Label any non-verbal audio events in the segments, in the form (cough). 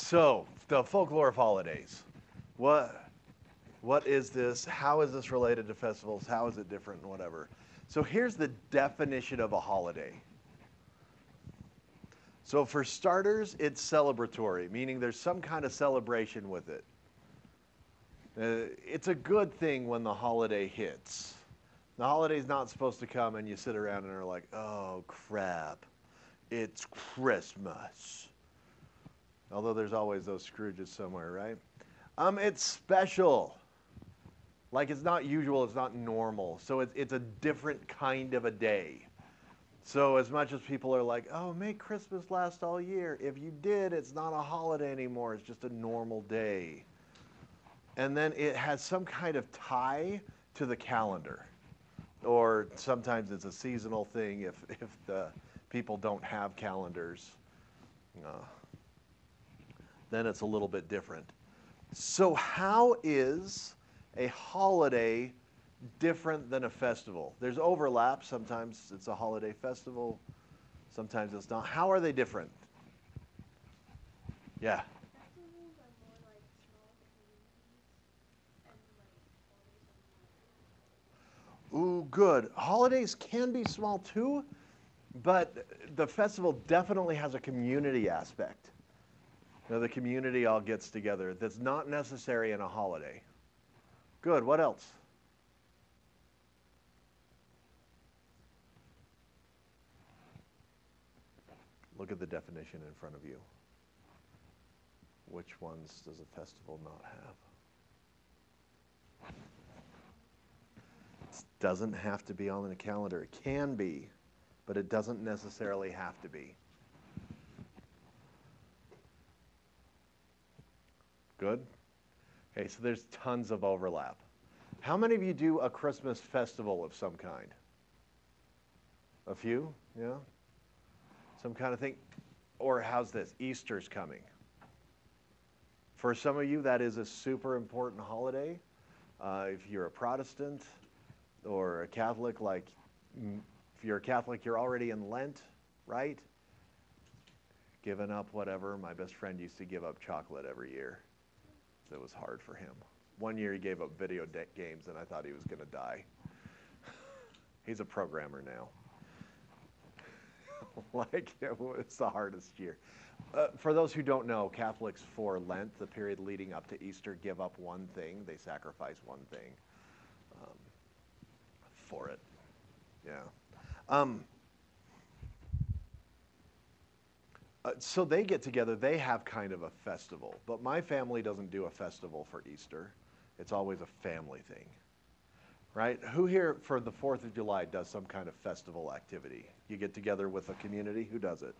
So, the folklore of holidays. What what is this? How is this related to festivals? How is it different and whatever? So, here's the definition of a holiday. So, for starters, it's celebratory, meaning there's some kind of celebration with it. Uh, it's a good thing when the holiday hits. The holiday's not supposed to come and you sit around and are like, oh crap, it's Christmas. Although there's always those Scrooges somewhere, right? Um, it's special. Like it's not usual, it's not normal. So it's, it's a different kind of a day. So as much as people are like, oh, make Christmas last all year, if you did, it's not a holiday anymore. It's just a normal day. And then it has some kind of tie to the calendar. Or sometimes it's a seasonal thing if, if the people don't have calendars. Uh, then it's a little bit different. So, how is a holiday different than a festival? There's overlap. Sometimes it's a holiday festival, sometimes it's not. How are they different? Yeah. Ooh, good. Holidays can be small too, but the festival definitely has a community aspect. Know, the community all gets together. That's not necessary in a holiday. Good. What else? Look at the definition in front of you. Which ones does a festival not have? It doesn't have to be on the calendar. It can be, but it doesn't necessarily have to be. Good? Okay, so there's tons of overlap. How many of you do a Christmas festival of some kind? A few? Yeah? Some kind of thing? Or how's this? Easter's coming. For some of you, that is a super important holiday. Uh, if you're a Protestant or a Catholic, like if you're a Catholic, you're already in Lent, right? Giving up whatever. My best friend used to give up chocolate every year. It was hard for him. One year he gave up video de- games, and I thought he was going to die. (laughs) He's a programmer now. (laughs) like it was the hardest year. Uh, for those who don't know, Catholics for Lent, the period leading up to Easter, give up one thing. They sacrifice one thing um, for it. Yeah. Um, uh, so they get together, they have kind of a festival. But my family doesn't do a festival for Easter, it's always a family thing. Right? Who here for the 4th of July does some kind of festival activity? You get together with a community, who does it?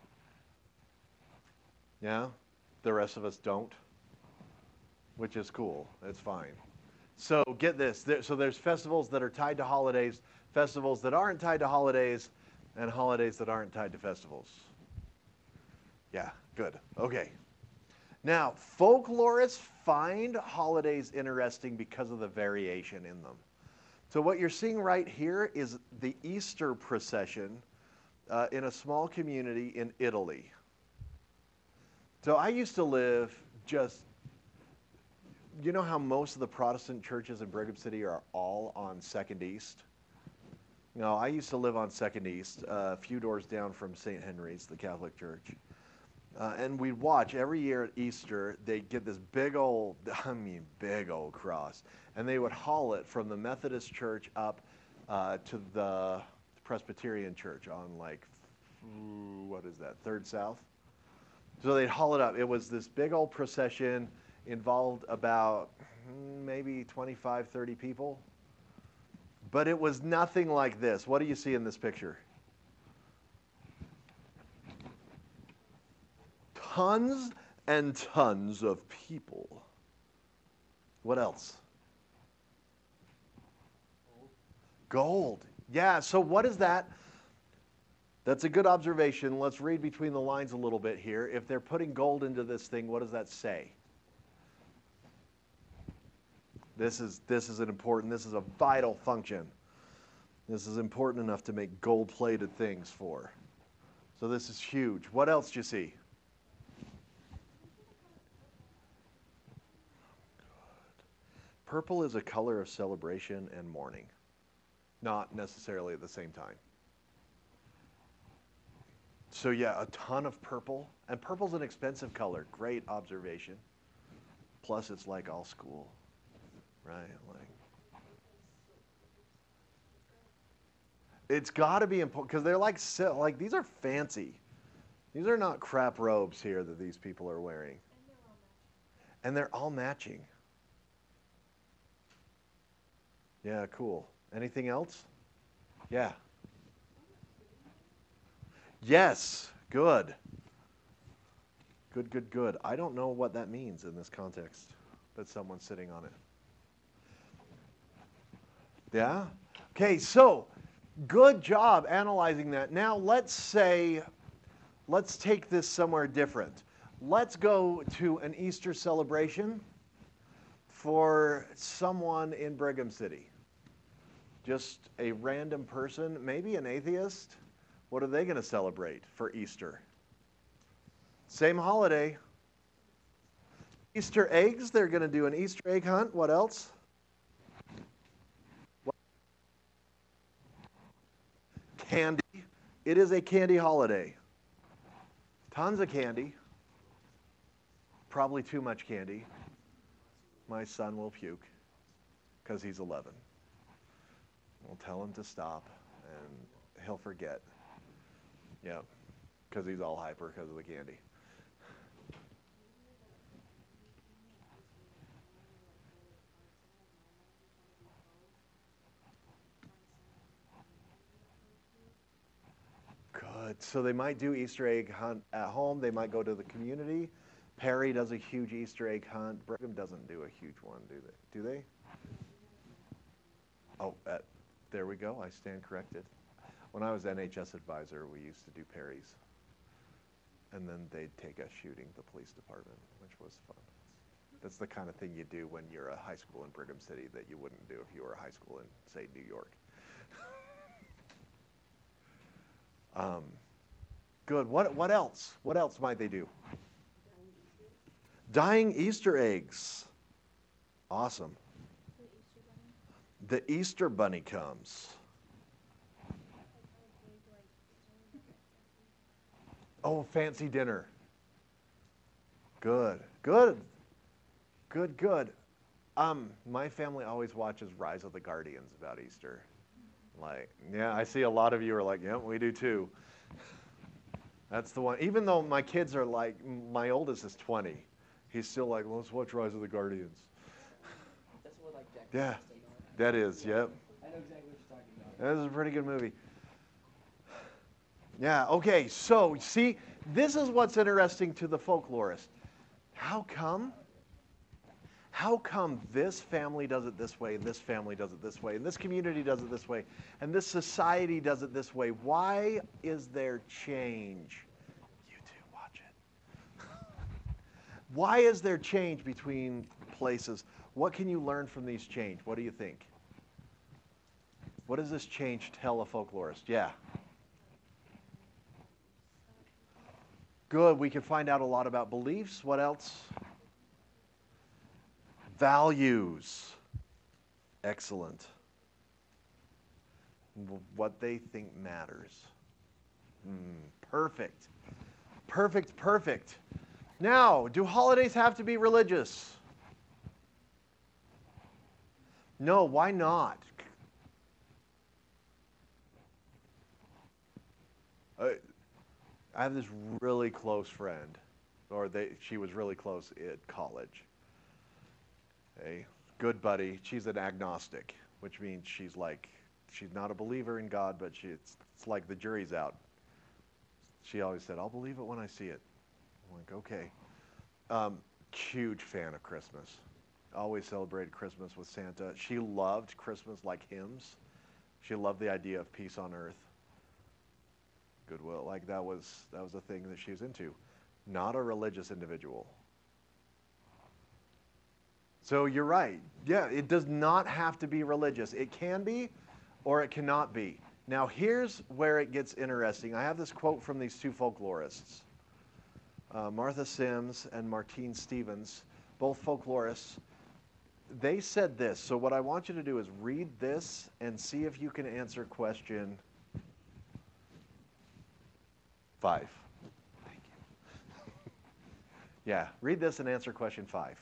Yeah? The rest of us don't, which is cool. It's fine. So get this. There, so there's festivals that are tied to holidays, festivals that aren't tied to holidays, and holidays that aren't tied to festivals. Yeah, good. Okay. Now, folklorists find holidays interesting because of the variation in them. So, what you're seeing right here is the Easter procession uh, in a small community in Italy. So, I used to live just, you know how most of the Protestant churches in Brigham City are all on Second East? No, I used to live on Second East, uh, a few doors down from St. Henry's, the Catholic Church. Uh, and we'd watch every year at Easter, they'd get this big old, (laughs) I mean, big old cross. And they would haul it from the Methodist church up uh, to the Presbyterian church on, like, what is that, Third South? So they'd haul it up. It was this big old procession, involved about hmm, maybe 25, 30 people. But it was nothing like this. What do you see in this picture? Tons and tons of people. What else? Gold. Yeah, so what is that? That's a good observation. Let's read between the lines a little bit here. If they're putting gold into this thing, what does that say? This is, this is an important, this is a vital function. This is important enough to make gold plated things for. So this is huge. What else do you see? Purple is a color of celebration and mourning, not necessarily at the same time. So, yeah, a ton of purple. And purple's an expensive color. Great observation. Plus, it's like all school, right? Like, it's got to be important because they're like like these are fancy. These are not crap robes here that these people are wearing. And they're all matching. Yeah, cool. Anything else? Yeah. Yes, good. Good, good, good. I don't know what that means in this context, that someone's sitting on it. Yeah? Okay, so good job analyzing that. Now let's say, let's take this somewhere different. Let's go to an Easter celebration for someone in Brigham City. Just a random person, maybe an atheist. What are they going to celebrate for Easter? Same holiday. Easter eggs, they're going to do an Easter egg hunt. What else? What? Candy. It is a candy holiday. Tons of candy. Probably too much candy. My son will puke because he's 11. We'll tell him to stop and he'll forget. Yeah, because he's all hyper because of the candy. Good. So they might do Easter egg hunt at home. They might go to the community. Perry does a huge Easter egg hunt. Brigham doesn't do a huge one, do they? Do they? Oh, uh, there we go. I stand corrected. When I was NHS advisor, we used to do Perry's. And then they'd take us shooting the police department, which was fun. That's the kind of thing you do when you're a high school in Brigham City that you wouldn't do if you were a high school in, say, New York. (laughs) um, good. What, what else? What else might they do? Dying Easter eggs. Awesome. The Easter bunny comes. Oh, fancy dinner. Good, good, good, good. Um, my family always watches Rise of the Guardians about Easter. Like, yeah, I see a lot of you are like, yeah, we do too. That's the one. Even though my kids are like, my oldest is 20, he's still like, well, let's watch Rise of the Guardians. That's what like Jack Yeah, that is, yep. I know exactly what you're talking about. That is a pretty good movie. (sighs) Yeah, okay, so see, this is what's interesting to the folklorist. How come? How come this family does it this way, and this family does it this way, and this community does it this way, and this society does it this way? Why is there change? You two, watch it. (laughs) Why is there change between places? What can you learn from these change? What do you think? What does this change tell a folklorist? Yeah. Good. We can find out a lot about beliefs. What else? Values. Excellent. What they think matters. Mm, perfect. Perfect, perfect. Now, do holidays have to be religious? No, why not? Uh, I have this really close friend, or they, she was really close at college. A good buddy. She's an agnostic, which means she's like, she's not a believer in God, but she, it's, it's like the jury's out. She always said, I'll believe it when I see it. I'm like, okay. Um, huge fan of Christmas. Always celebrated Christmas with Santa. She loved Christmas like hymns. She loved the idea of peace on earth goodwill. Like that was that was a thing that she was into. Not a religious individual. So you're right. Yeah, it does not have to be religious. It can be or it cannot be. Now here's where it gets interesting. I have this quote from these two folklorists. Uh, Martha Sims and Martine Stephens, both folklorists. They said this. So what I want you to do is read this and see if you can answer question five. Thank you. (laughs) yeah, read this and answer question five.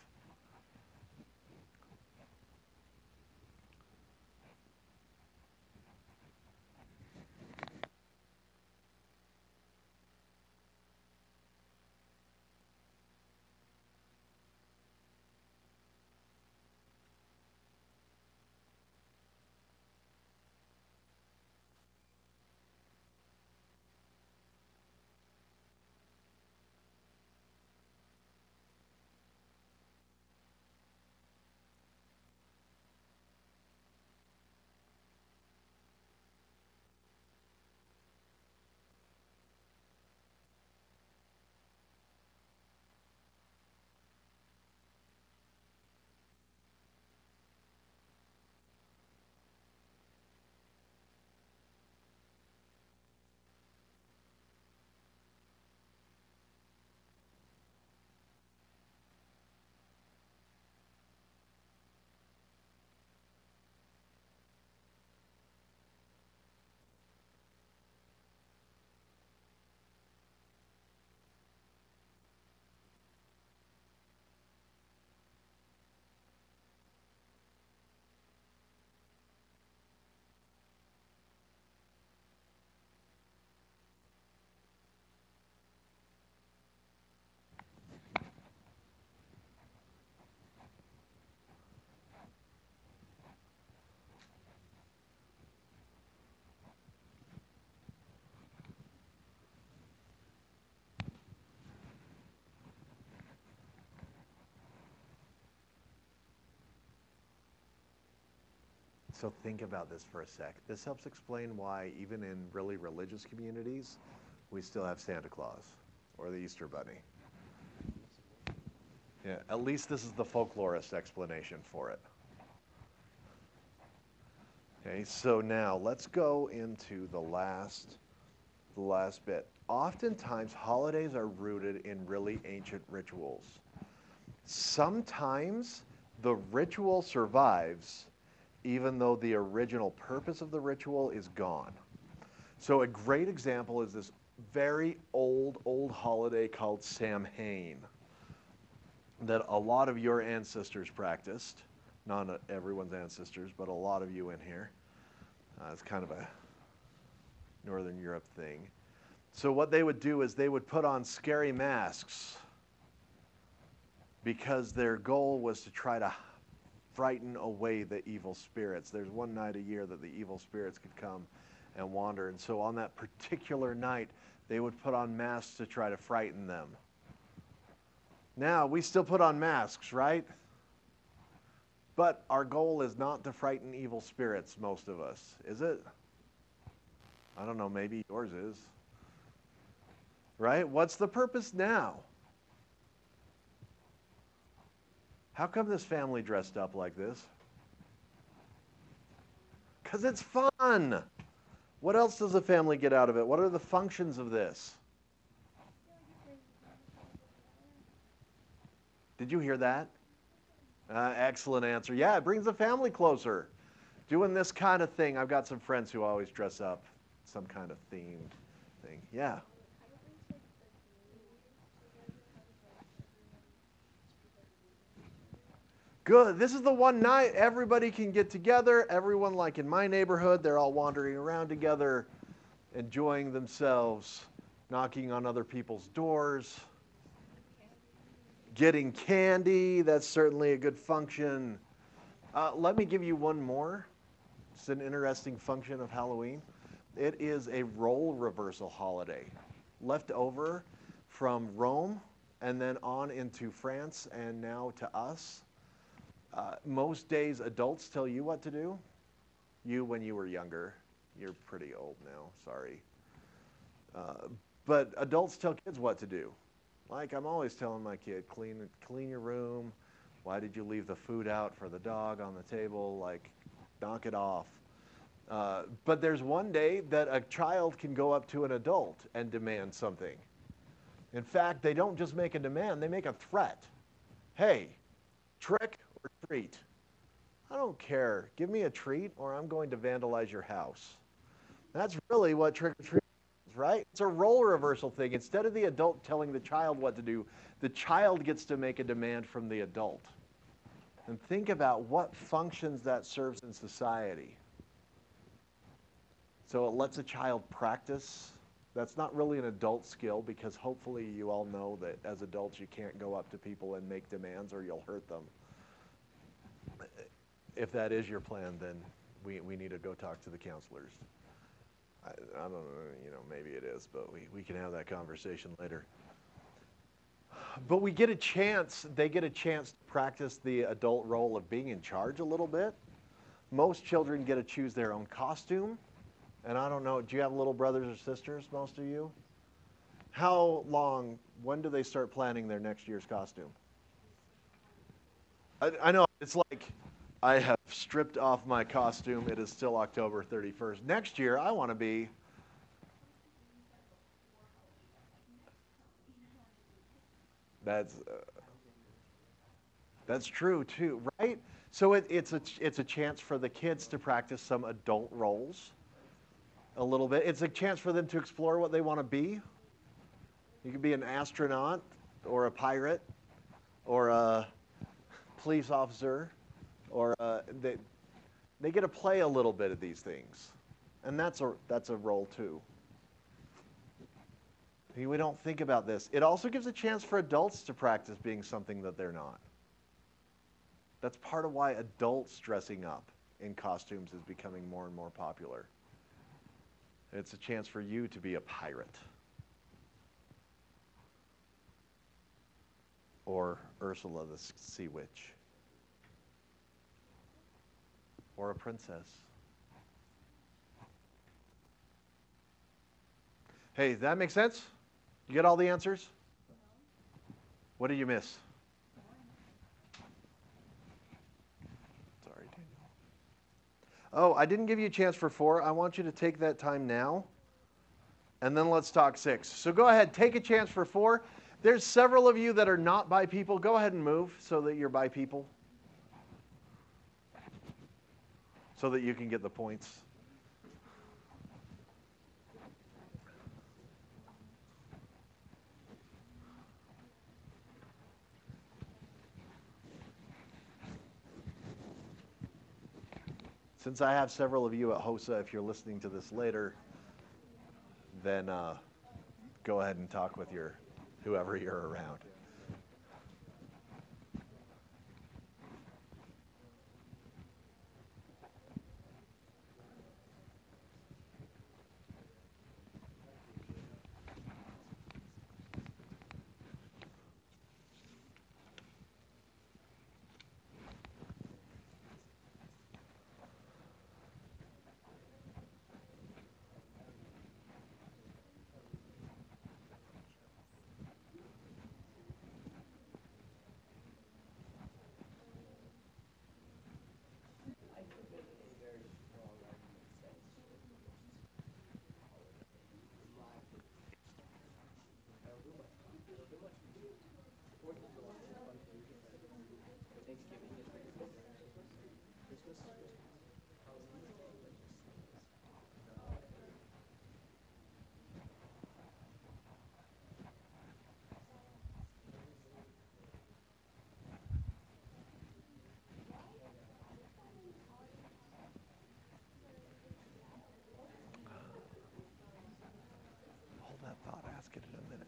So think about this for a sec. This helps explain why, even in really religious communities, we still have Santa Claus or the Easter Bunny. Yeah, at least this is the folklorist explanation for it. Okay, so now let's go into the last, the last bit. Oftentimes, holidays are rooted in really ancient rituals. Sometimes the ritual survives even though the original purpose of the ritual is gone. So, a great example is this very old, old holiday called Samhain that a lot of your ancestors practiced. Not everyone's ancestors, but a lot of you in here. Uh, it's kind of a Northern Europe thing. So, what they would do is they would put on scary masks because their goal was to try to frighten away the evil spirits. There's one night a year that the evil spirits could come and wander. And so on that particular night, they would put on masks to try to frighten them. Now, we still put on masks, right? But our goal is not to frighten evil spirits, most of us, is it? I don't know, maybe yours is. Right? What's the purpose now? How come this family dressed up like this? Because it's fun. What else does a family get out of it? What are the functions of this? Did you hear that? Uh, excellent answer. Yeah, it brings the family closer. Doing this kind of thing. I've got some friends who always dress up some kind of themed thing. Yeah. Good. This is the one night everybody can get together. Everyone, like in my neighborhood, they're all wandering around together, enjoying themselves, knocking on other people's doors, getting candy. That's certainly a good function. Uh, let me give you one more. It's an interesting function of Halloween. It is a role reversal holiday, left over from Rome and then on into France and now to us. Uh, most days, adults tell you what to do. You, when you were younger, you're pretty old now, sorry. Uh, but adults tell kids what to do. Like I'm always telling my kid, clean, clean your room. Why did you leave the food out for the dog on the table? Like, knock it off. Uh, but there's one day that a child can go up to an adult and demand something. In fact, they don't just make a demand, they make a threat. Hey, trick treat. I don't care. Give me a treat or I'm going to vandalize your house. That's really what trick or treat is, right? It's a role reversal thing. Instead of the adult telling the child what to do, the child gets to make a demand from the adult. And think about what functions that serves in society. So it lets a child practice. That's not really an adult skill because hopefully you all know that as adults you can't go up to people and make demands or you'll hurt them. If that is your plan, then we, we need to go talk to the counselors. I, I don't know, you know, maybe it is, but we, we can have that conversation later. But we get a chance, they get a chance to practice the adult role of being in charge a little bit. Most children get to choose their own costume. And I don't know, do you have little brothers or sisters, most of you? How long, when do they start planning their next year's costume? I, I know, it's like I have stripped off my costume. It is still October 31st. Next year, I want to be. That's uh, that's true too, right? So it, it's a it's a chance for the kids to practice some adult roles a little bit. It's a chance for them to explore what they want to be. You could be an astronaut or a pirate or a police officer or uh, they, they get to play a little bit of these things. And that's a, that's a role too. We don't think about this. It also gives a chance for adults to practice being something that they're not. That's part of why adults dressing up in costumes is becoming more and more popular. It's a chance for you to be a pirate. Or Ursula the Sea Witch or a princess. Hey, that make sense? You get all the answers? What did you miss? Sorry, Daniel. Oh, I didn't give you a chance for four. I want you to take that time now, and then let's talk six. So go ahead, take a chance for four. There's several of you that are not by people. Go ahead and move so that you're by people. So that you can get the points. Since I have several of you at HOSA, if you're listening to this later, then uh, go ahead and talk with your whoever you're around. it in a minute.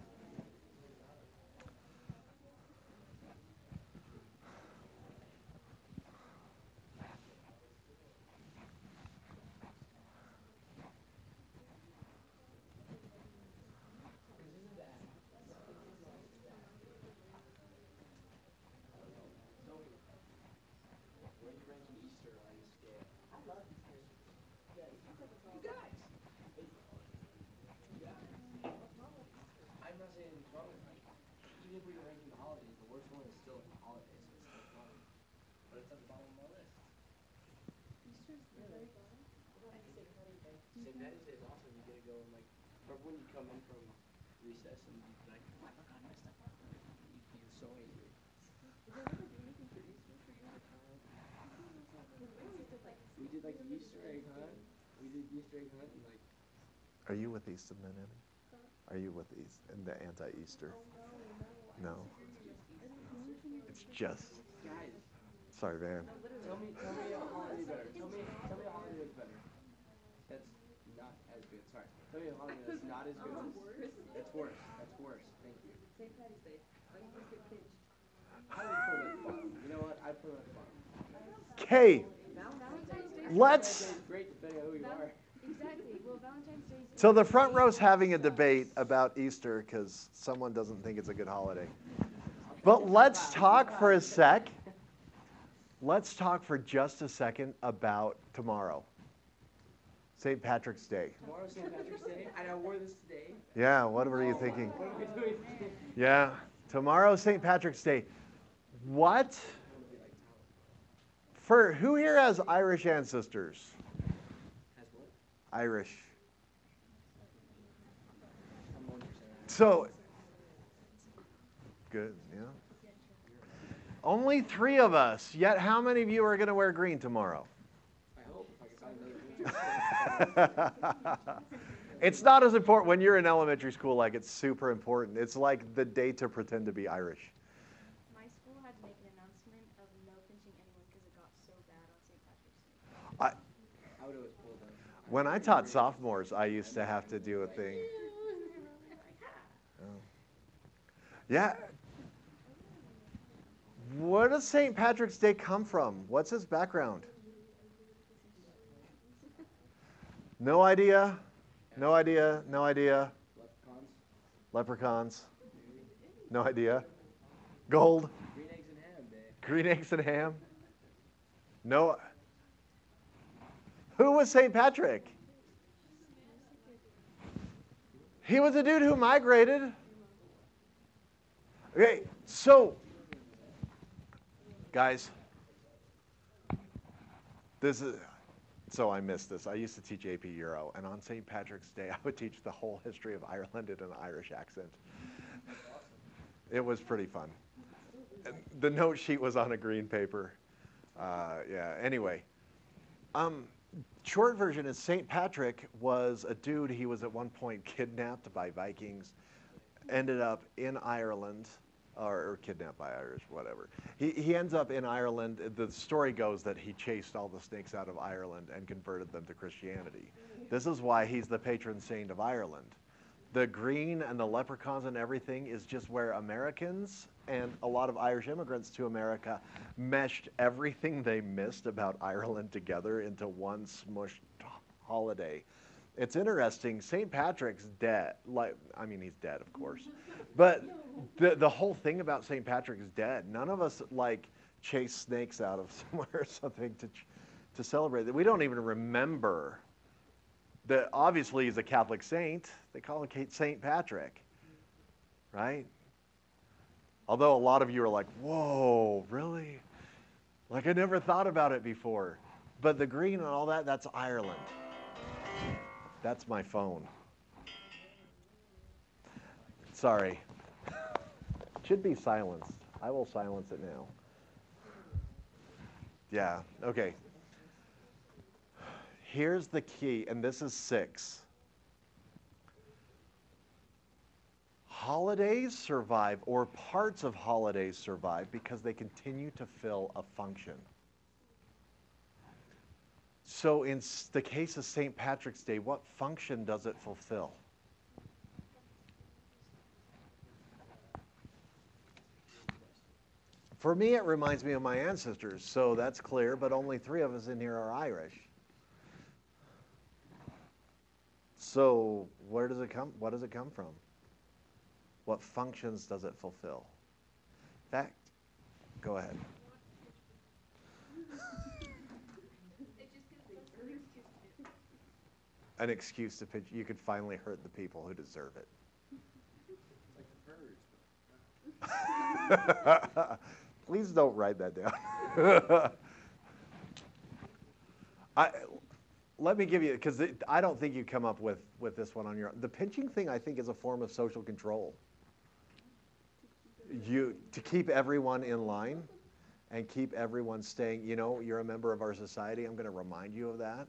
St. Patty's Day is awesome. You get to go and like, or when you come in from recess and you like, oh my God, my stuff. You feel so angry. We did like Easter egg hunt. We did Easter egg hunt and like. Are you with Easton then, Annie? Are you with East and the anti-Easter? Oh, no. It's just. Guys. Sorry, man. Tell me, tell me a holiday better. Tell me, tell me a holiday better. Tell me a holiday that's not as good. (laughs) as That's worse. That's worse. Thank you. St. Patty's Day. Like you just get pinched. I would put it fun. You know what? I put it at fun. Okay, let's. It's great depending on who you are. Exactly. Well, Valentine's Day. So the front row's having a debate about Easter because someone doesn't think it's a good holiday. But let's talk for a sec. Let's talk for just a second about tomorrow, St. Patrick's Day. Tomorrow's St. Patrick's Day, and I wore this today. Yeah, what were you thinking? What are we doing today? Yeah, tomorrow St. Patrick's Day. What? For who here has Irish ancestors? Irish. percent. So, good, yeah. Only three of us. Yet, how many of you are going to wear green tomorrow? I hope if I can find another picture. (laughs) it's not as important when you're in elementary school. Like it's super important. It's like the day to pretend to be Irish. My school had to make an announcement of no pinching anyone because it got so bad on St. Patrick's Day. I, I would always pull them. when I taught sophomores, I used to have to do a thing. (laughs) Yeah. Where does St. Patrick's Day come from? What's his background? No idea. No idea. No idea. Leprechauns, Leprechauns. No idea. Gold. green eggs and ham. Green eggs and ham. No. Who was St. Patrick? He was a dude who migrated. Okay, so, guys, this is. So I missed this. I used to teach AP Euro, and on St. Patrick's Day, (laughs) I would teach the whole history of Ireland in an Irish accent. It was pretty fun. And the note sheet was on a green paper. Uh, yeah. Anyway, um, short version is Saint Patrick was a dude. He was at one point kidnapped by Vikings, ended up in Ireland, or, kidnapped by Irish, whatever. He he ends up in Ireland. The story goes that he chased all the snakes out of Ireland and converted them to Christianity. This is why he's the patron saint of Ireland. The green and the leprechauns and everything is just where Americans and a lot of Irish immigrants to America meshed everything they missed about Ireland together into one smushed holiday. It's interesting. St. Patrick's dead. Like, I mean, he's dead, of course, but the the whole thing about St. Patrick is dead. None of us like chase snakes out of (laughs) somewhere or something to to celebrate it. We don't even remember that. Obviously, he's a Catholic saint. They call him Saint Patrick, right? Although a lot of you are like, "Whoa, really?" Like I never thought about it before. But the green and all that, that's Ireland. That's my phone. Sorry. Should be silenced. I will silence it now. Yeah, okay. Here's the key, and this is six. Holidays survive, or parts of holidays survive, because they continue to fill a function. So, in the case of St. Patrick's Day, what function does it fulfill? For me, it reminds me of my ancestors, so that's clear, but only three of us in here are Irish. So, where does it come? What does it come from? What functions does it fulfill? That, go ahead. An excuse to pitch. You could finally hurt the people who deserve it. (laughs) Please don't write that down. (laughs) I, let me give you, because I don't think you come up with, with this one on your own. The pinching thing, I think, is a form of social control. You, to keep everyone in line and keep everyone staying, you know, you're a member of our society. I'm going to remind you of that.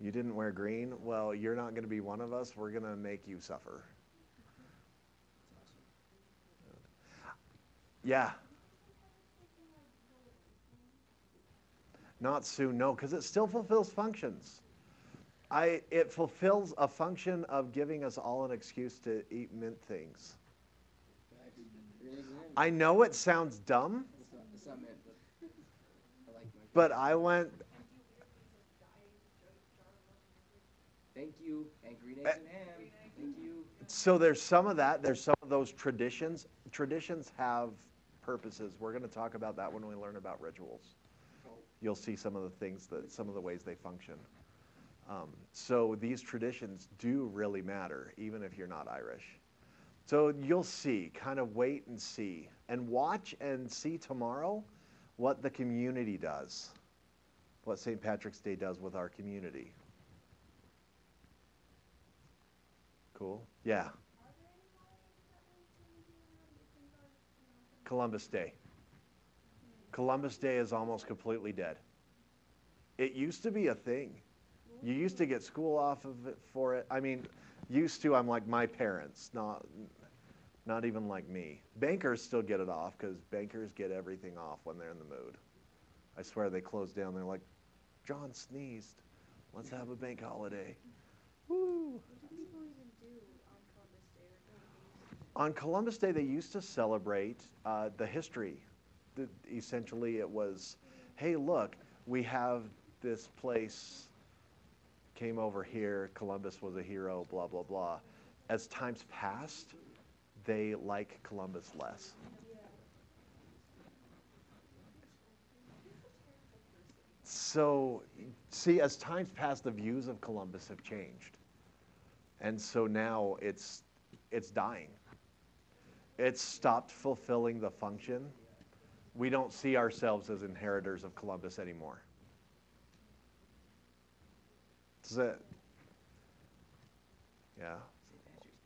You didn't wear green? Well, you're not going to be one of us. We're going to make you suffer. Yeah. Not soon, no, because it still fulfills functions. I, it fulfills a function of giving us all an excuse to eat mint things. I know it sounds dumb, It's not, it's not meant, but I like my. but I went, Thank you, and green eggs Eh. and ham. Thank you. so there's some of that, there's some of those traditions. Traditions have purposes. We're going to talk about that when we learn about rituals. You'll see some of the things that, some of the ways they function. Um, so these traditions do really matter, even if you're not Irish. So you'll see, kind of wait and see, and watch and see tomorrow what the community does, what St. Patrick's Day does with our community. Cool? Yeah. Columbus Day. Columbus Day is almost completely dead. It used to be a thing. You used to get school off of it for it. I mean, used to. I'm like my parents, not not even like me. Bankers still get it off because bankers get everything off when they're in the mood. I swear they close down. They're like, John sneezed. Let's have a bank holiday. Woo! What do people even do on Columbus Day? Or don't they On Columbus Day, they used to celebrate uh, the history. The, essentially, it was, hey, look, we have this place came over here. Columbus was a hero. Blah blah blah. As times passed, they like Columbus less. So, see, as times pass, the views of Columbus have changed, and so now it's it's dying. It's stopped fulfilling the function. We don't see ourselves as inheritors of Columbus anymore. Does that? Yeah.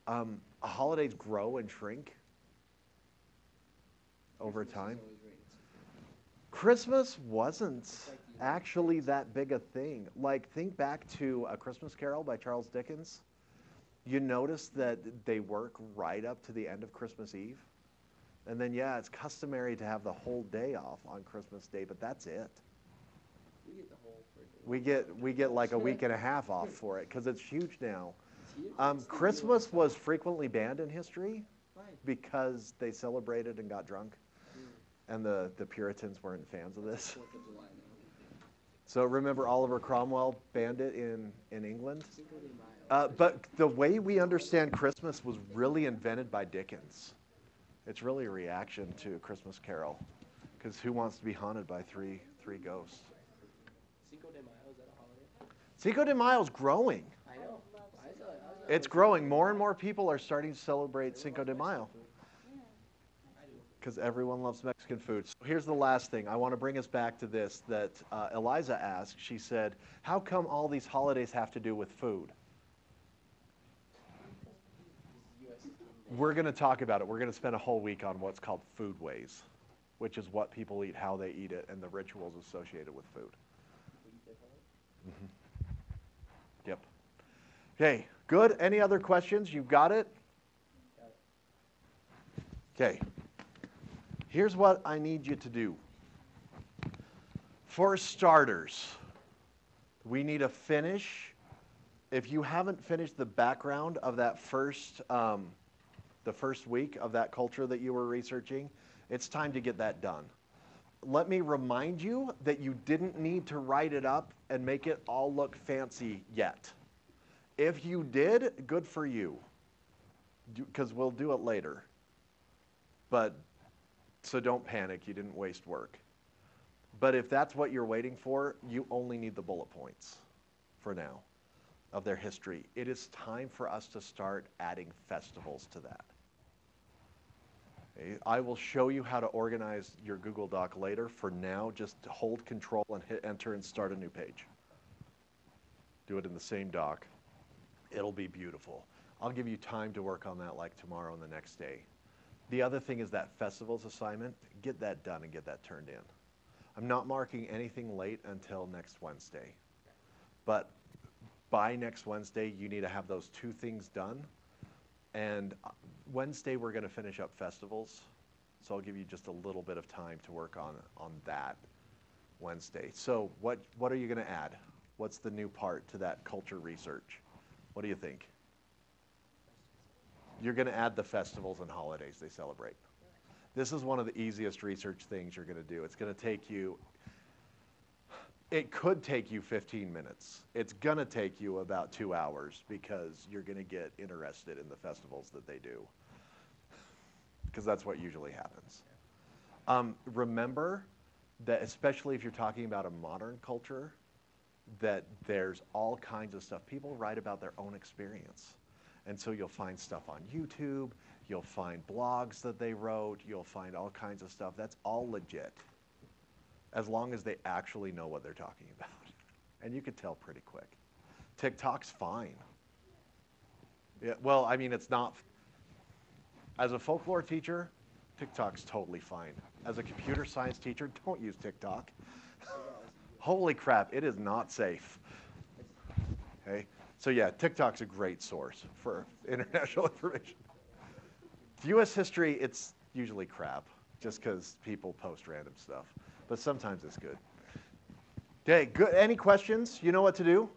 Um, holidays grow and shrink over time. Christmas wasn't actually that big a thing. Like, think back to A Christmas Carol by Charles Dickens. You notice that they work right up to the end of Christmas Eve. And then, yeah, it's customary to have the whole day off on Christmas Day, but that's it. We get the whole. We get, we get like a week and a half off (laughs) for it because it's huge now. Um, Christmas was frequently banned in history because they celebrated and got drunk. And the, the Puritans weren't fans of this. Fourth of July now. So remember Oliver Cromwell banned it in, in England? Mayo. Uh, but the way we understand Christmas was really invented by Dickens. It's really a reaction to A Christmas Carol. Because who wants to be haunted by three, three ghosts? Cinco de Mayo, is that a holiday? Cinco de Mayo's growing. I know. I saw, I was, It's growing. More and more people are starting to celebrate Cinco de Mayo. Because everyone loves Mexican food. So here's the last thing. I want to bring us back to this that uh, Eliza asked. She said, How come all these holidays have to do with food? We're going to talk about it. We're going to spend a whole week on what's called food ways, which is what people eat, how they eat it, and the rituals associated with food. Yep. Okay, good. Any other questions? You've got it? Okay. Here's what I need you to do. For starters, we need to finish. If you haven't finished the background of that first, um, the first week of that culture that you were researching, it's time to get that done. Let me remind you that you didn't need to write it up and make it all look fancy yet. If you did, good for you, because we'll do it later. But so don't panic, you didn't waste work. But if that's what you're waiting for, you only need the bullet points for now of their history. It is time for us to start adding festivals to that. I will show you how to organize your Google Doc later. For now, just hold control and hit enter and start a new page. Do it in the same doc. It'll be beautiful. I'll give you time to work on that like tomorrow and the next day. The other thing is that festivals assignment, get that done and get that turned in. I'm not marking anything late until next Wednesday. But by next Wednesday, you need to have those two things done. And uh, Wednesday, we're going to finish up festivals. So I'll give you just a little bit of time to work on, on that Wednesday. So what, what are you going to add? What's the new part to that culture research? What do you think? You're going to add the festivals and holidays they celebrate. This is one of the easiest research things you're going to do. It's going to take you, it could take you 15 minutes. It's going to take you about two hours because you're going to get interested in the festivals that they do. Because that's what usually happens. Um, remember that, especially if you're talking about a modern culture, that there's all kinds of stuff. People write about their own experience. And so you'll find stuff on YouTube, you'll find blogs that they wrote, you'll find all kinds of stuff. That's all legit, as long as they actually know what they're talking (laughs) about. And you could tell pretty quick. TikTok's fine. Yeah, well, I mean, it's not. As a folklore teacher, TikTok's totally fine. As a computer science teacher, (laughs) don't use TikTok. (laughs) Holy crap, it is not safe. Okay? So yeah, TikTok's a great source for international information. U.S. history, it's usually crap, just because people post random stuff. But sometimes it's good. Okay, good. Any questions? You know what to do?